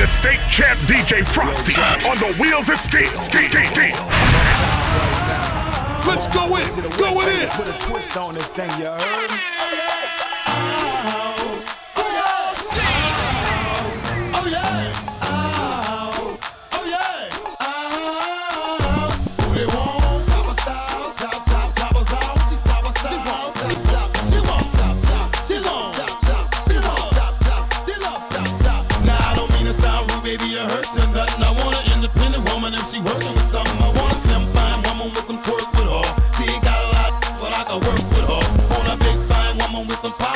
the state champ DJ Frosty on the wheels of steel. Let's go in, go in. Put a twist on this thing, you heard? me some pop.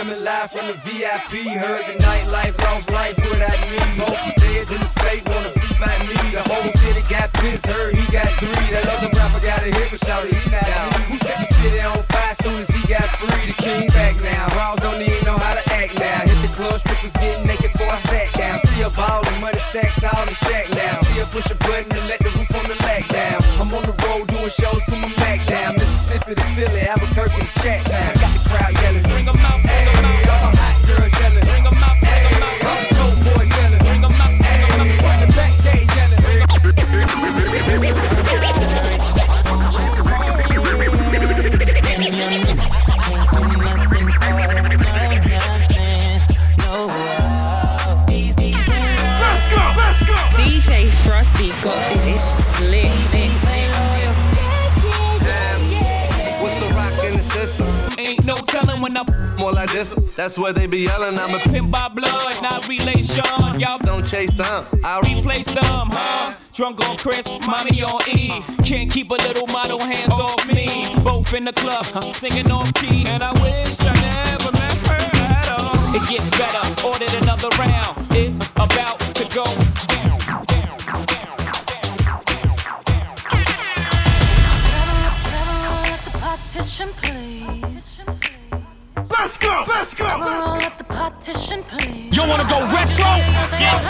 Coming live from the VIP. Heard the nightlife, lost life without me. Most dead in the state, wanna fighting me. The whole city got pins, heard he got three. That other rapper got a hit, but shout he not out. Who set the city on fire soon as he got free? The king back now. Raws don't even know how to act now. Hit the club, strippers getting naked before I sat down. See a ball, the money stacked all the shack now. See a push a button and let the roof on the lack down. I'm on the road doing shows, put my Mac down. Mississippi to Philly, Albuquerque to Chat Town. Got the crowd yelling, bring them out, bring them out. I'm a hot girl yelling, bring them out. That's what they be yelling. I'm a pimp by blood, not relation. Y'all don't chase some. I replace them, huh? Drunk on Cris, mommy on E. Can't keep a little model hands off me. Both in the club, singing off key. And I wish I never met her at all. It gets better, ordered another round. It's the please. You wanna go retro? Yeah.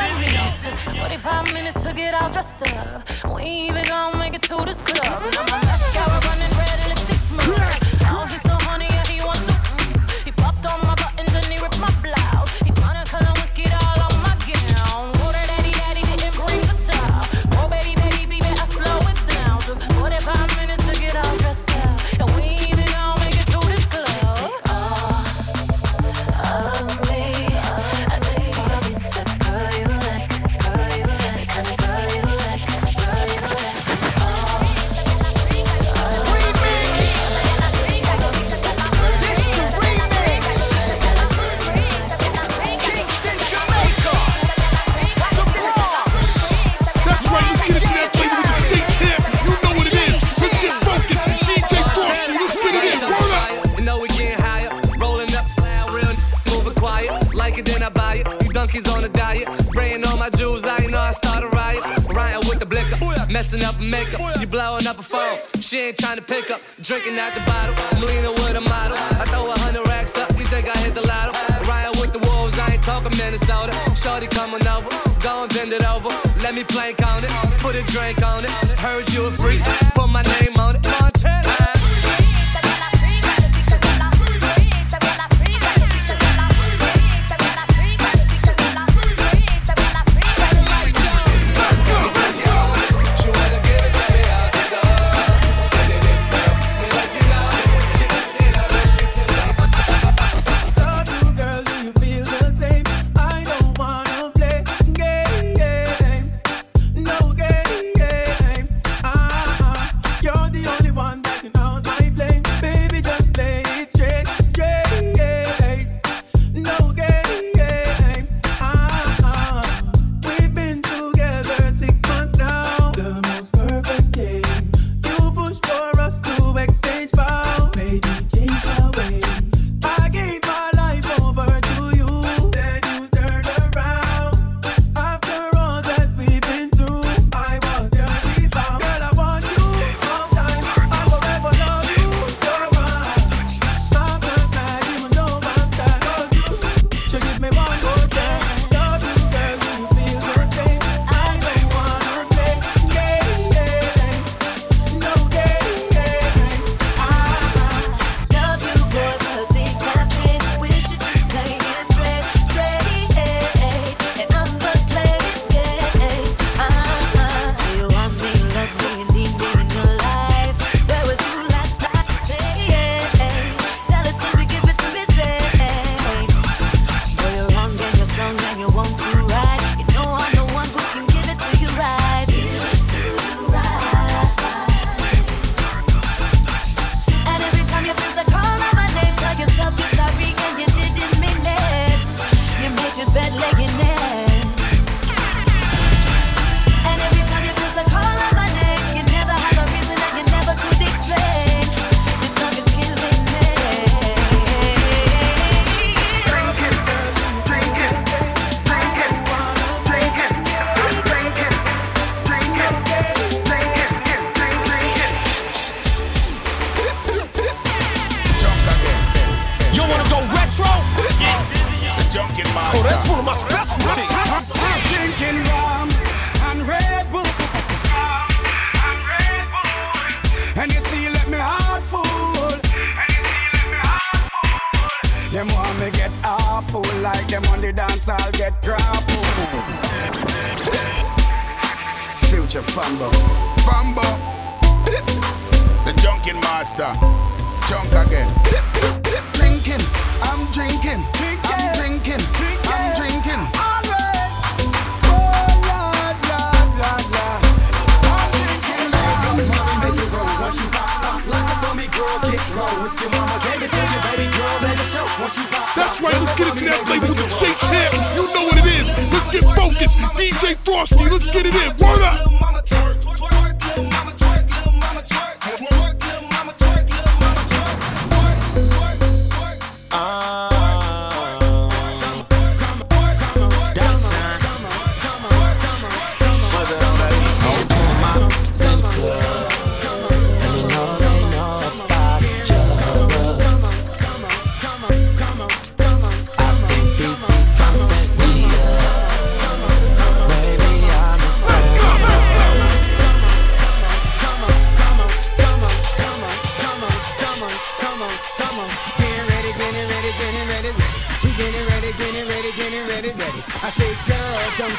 45 minutes to get all dressed up. We even gonna make it to this club. Now my mascara running red, lipstick smooth. drinking out the bottle. I'm leaning with a model. I throw a hundred racks up, you think I hit the lotto? Ryan with the wolves, I ain't talking Minnesota. Shorty coming over, go and bend it over. Let me plank on it, put a drink on it. Heard you a freak, put my name on it. like them on the dance, I'll get crap. Future fumbo, fumbo, the junkin master. Junk again. Drinking. I'm drinking. drinking. I'm drinking. drinking. I'm drinking. Girl, get low with your mama that's right, let's get into that label, the state champ. You know what it is. Let's get focused. DJ Frosty, let's get it in. Word up.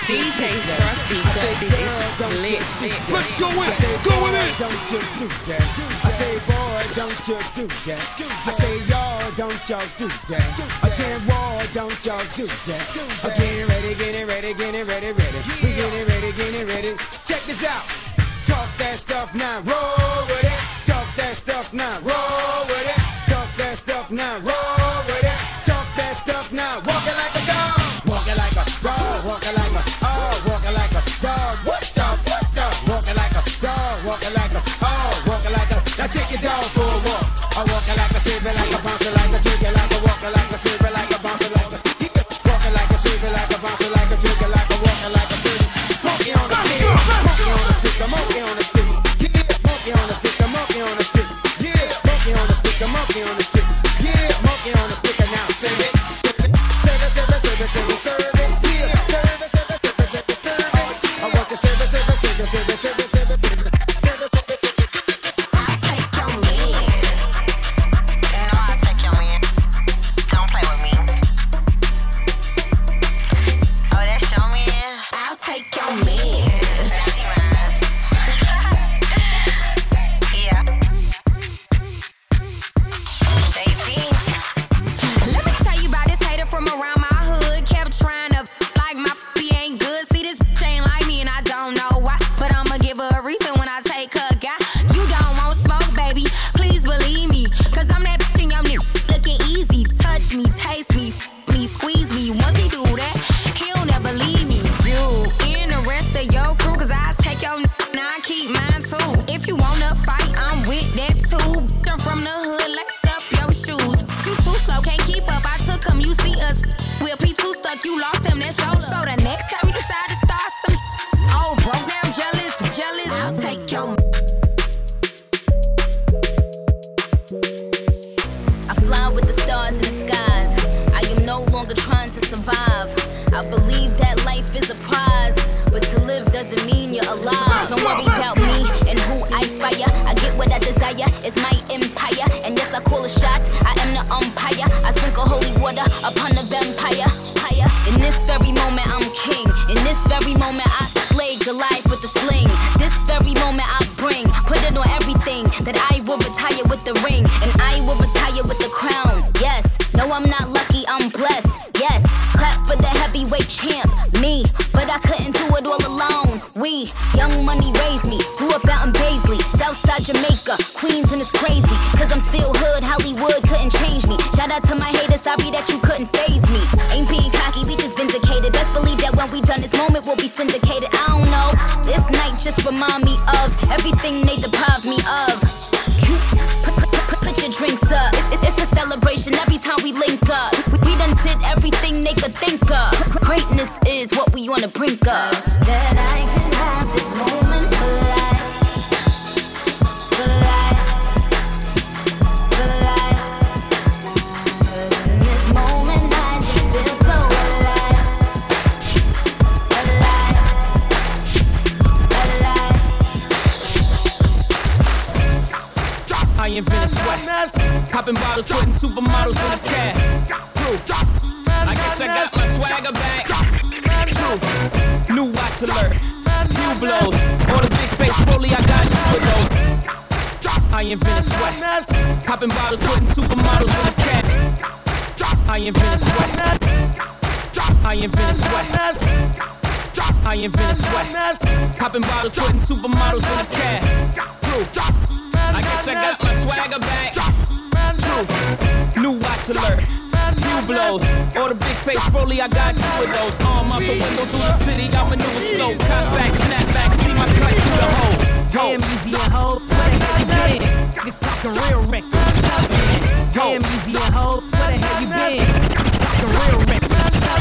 DJ Frosty this. Let's go in, going in. Don't you do that? I say, boy, don't you do that? I say, y'all, don't y'all do that? I can't war, don't y'all do that? I'm getting ready, getting ready, getting ready, ready. We getting ready, getting ready. Check this out. Talk that stuff now, roll with it. Talk that stuff now, roll with it. Talk that stuff now. no I fly with the stars in the skies. I am no longer trying to survive. I believe that life is a prize, but to live doesn't mean you're alive. Don't worry about me and who I fire. I get what I desire, it's my empire. And yes, I call the shots, I am the umpire. I sprinkle holy water upon the vampire. In this very moment, I'm king. In this very moment, I Goliath with the sling. This very moment, I bring, put it on everything that I will retire with the ring, and I will retire with the crown. Yes, no, I'm not lucky, I'm blessed. Yes, clap for the heavyweight champ, me. But I couldn't do it all alone. We, young money raised me, grew up out in Baisley, Southside Jamaica, Queens, and it's crazy. Cause I'm still hood, Hollywood couldn't change me. Shout out to my haters, sorry that you couldn't faze me. Ain't being cocky, we just vindicated. Best believe that when we done this moment, we'll be syndicated. I don't this night just remind me of everything they deprived me of. Put, put, put, put your drinks up. It- it- it's a celebration every time we link up. We, we done did everything they could think of. Greatness is what we on the brink of. That I Popping bottles, putting supermodels in a cab. I guess I got my swagger back. Truth. New watch alert. New blows. All the big face rolly, I got new with those. I invented sweat. Popping bottles, putting supermodels in a cab. I invented sweat. I invented sweat. I invented sweat. Popping bottles, putting supermodels in a cab. I guess I got my swagger back. Watch alert. New blows. or the big face rolly, I got two of those. Arm out the window through the city, I'm maneuver slow. Cut back, snap back, see my cut through the hole. Damn Yeezy and Hov, where the hell you been? Niggas talking real reckless. Damn Yeezy and Hov, where the hell you been? Niggas talking real reckless.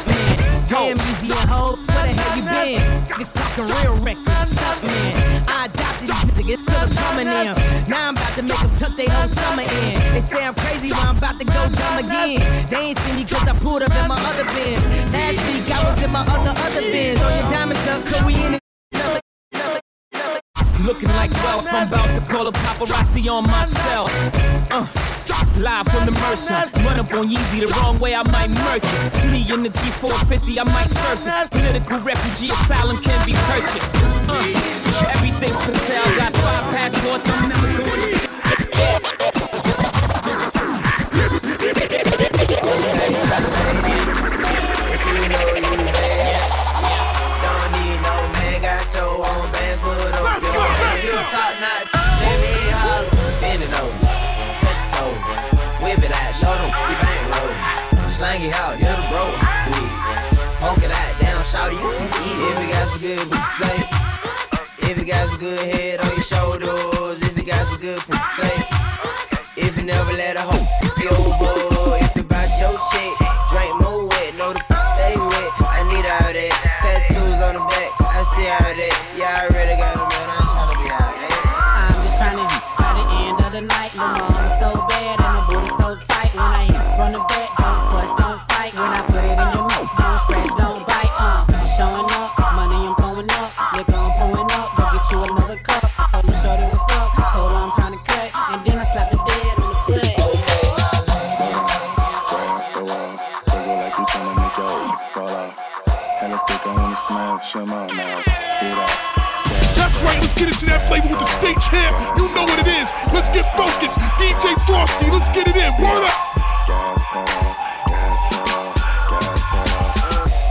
Damn Yeezy and Hov, where the hell you been? Niggas talking real reckless stuff, man. I adopted these niggas, feel them coming in. Now I'm about to make them tuck their whole summer in. They say I'm crazy, but I'm about to go dumb again. They ain't seen me cause I pulled up in my other Benz. Last week I was in my other, other Benz. On your diamonds up, cause we in it. Looking like wealth, I'm about to call a paparazzi on myself. Uh, live from the Mercer. Run up on Yeezy the wrong way, I might murk it. Flee in the G450, I might surface. Political refugee asylum can be purchased. Uh, everything's for sale. Got five passports, I'm never going to. Slang it out, the bro. Poke it out, down, shout you can eat. If got some good pussy, if you got some good head tryna make your fall off. Hella thick, I wanna smash him out now. Spit out. That's right, let's get into that flavor with the state champ. You know what it is. Let's get focused. DJ Frosty, let's get it in. Word up. Gas pedal, gas pedal, gas pedal.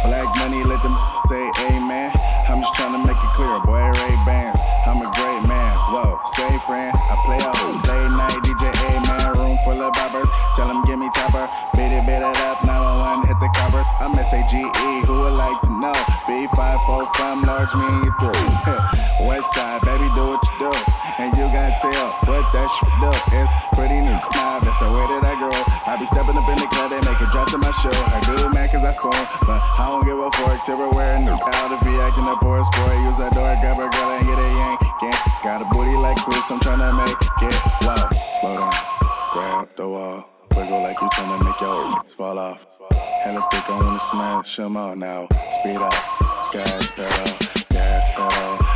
Black money, let them say amen. I'm just tryna make it clear, boy, Ray Bans. I'm a great man. Whoa, say friend, I play a whole late night DJ, amen. Room full of boppers. Tell them give me topper. Beat it, beat it up. 911, hit the covers. I'm S-A-G-E, who would like to know? B54 from large, me you through. West side, baby, do what you do. And you gotta tell what that shit do. It's pretty new. Nah, that's the way that I grow. I be stepping up in the club, they make it drop to my show. I do mad cause I score, but I don't give a fork. Everywhere, new out if he acting a sport. Use that door, grab a girl and get a yank. Can't got a booty like Cruz, I'm tryna make it wow. Slow down, grab the wall. Wiggle like you tryna make your fall off. Hella thick, I wanna smash them out now. Speed up, gas pedal, gas pedal,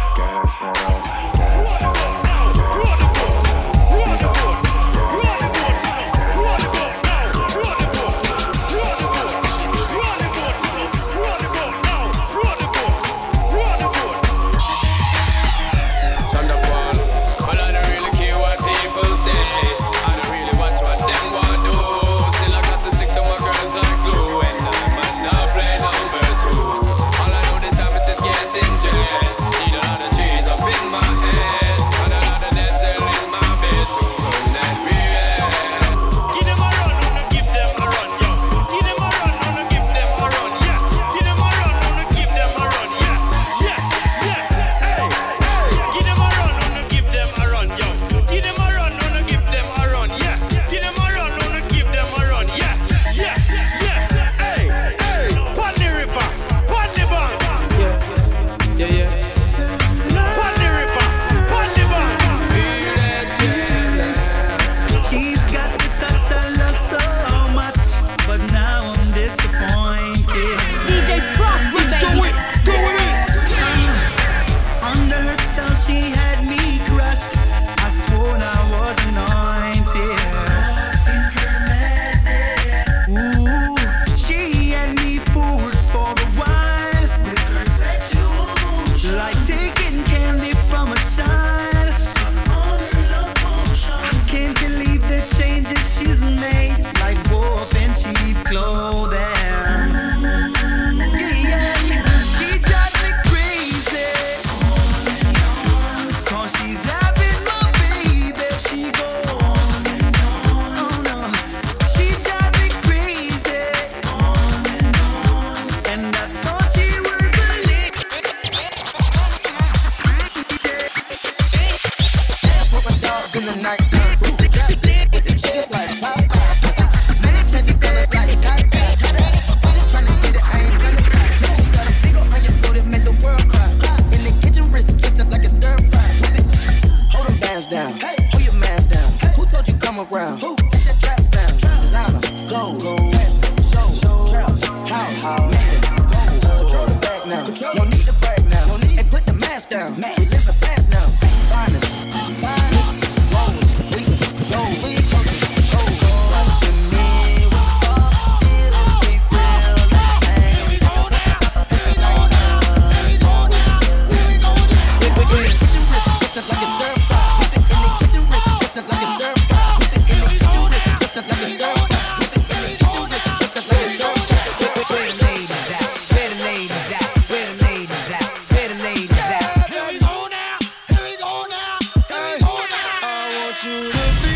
should have been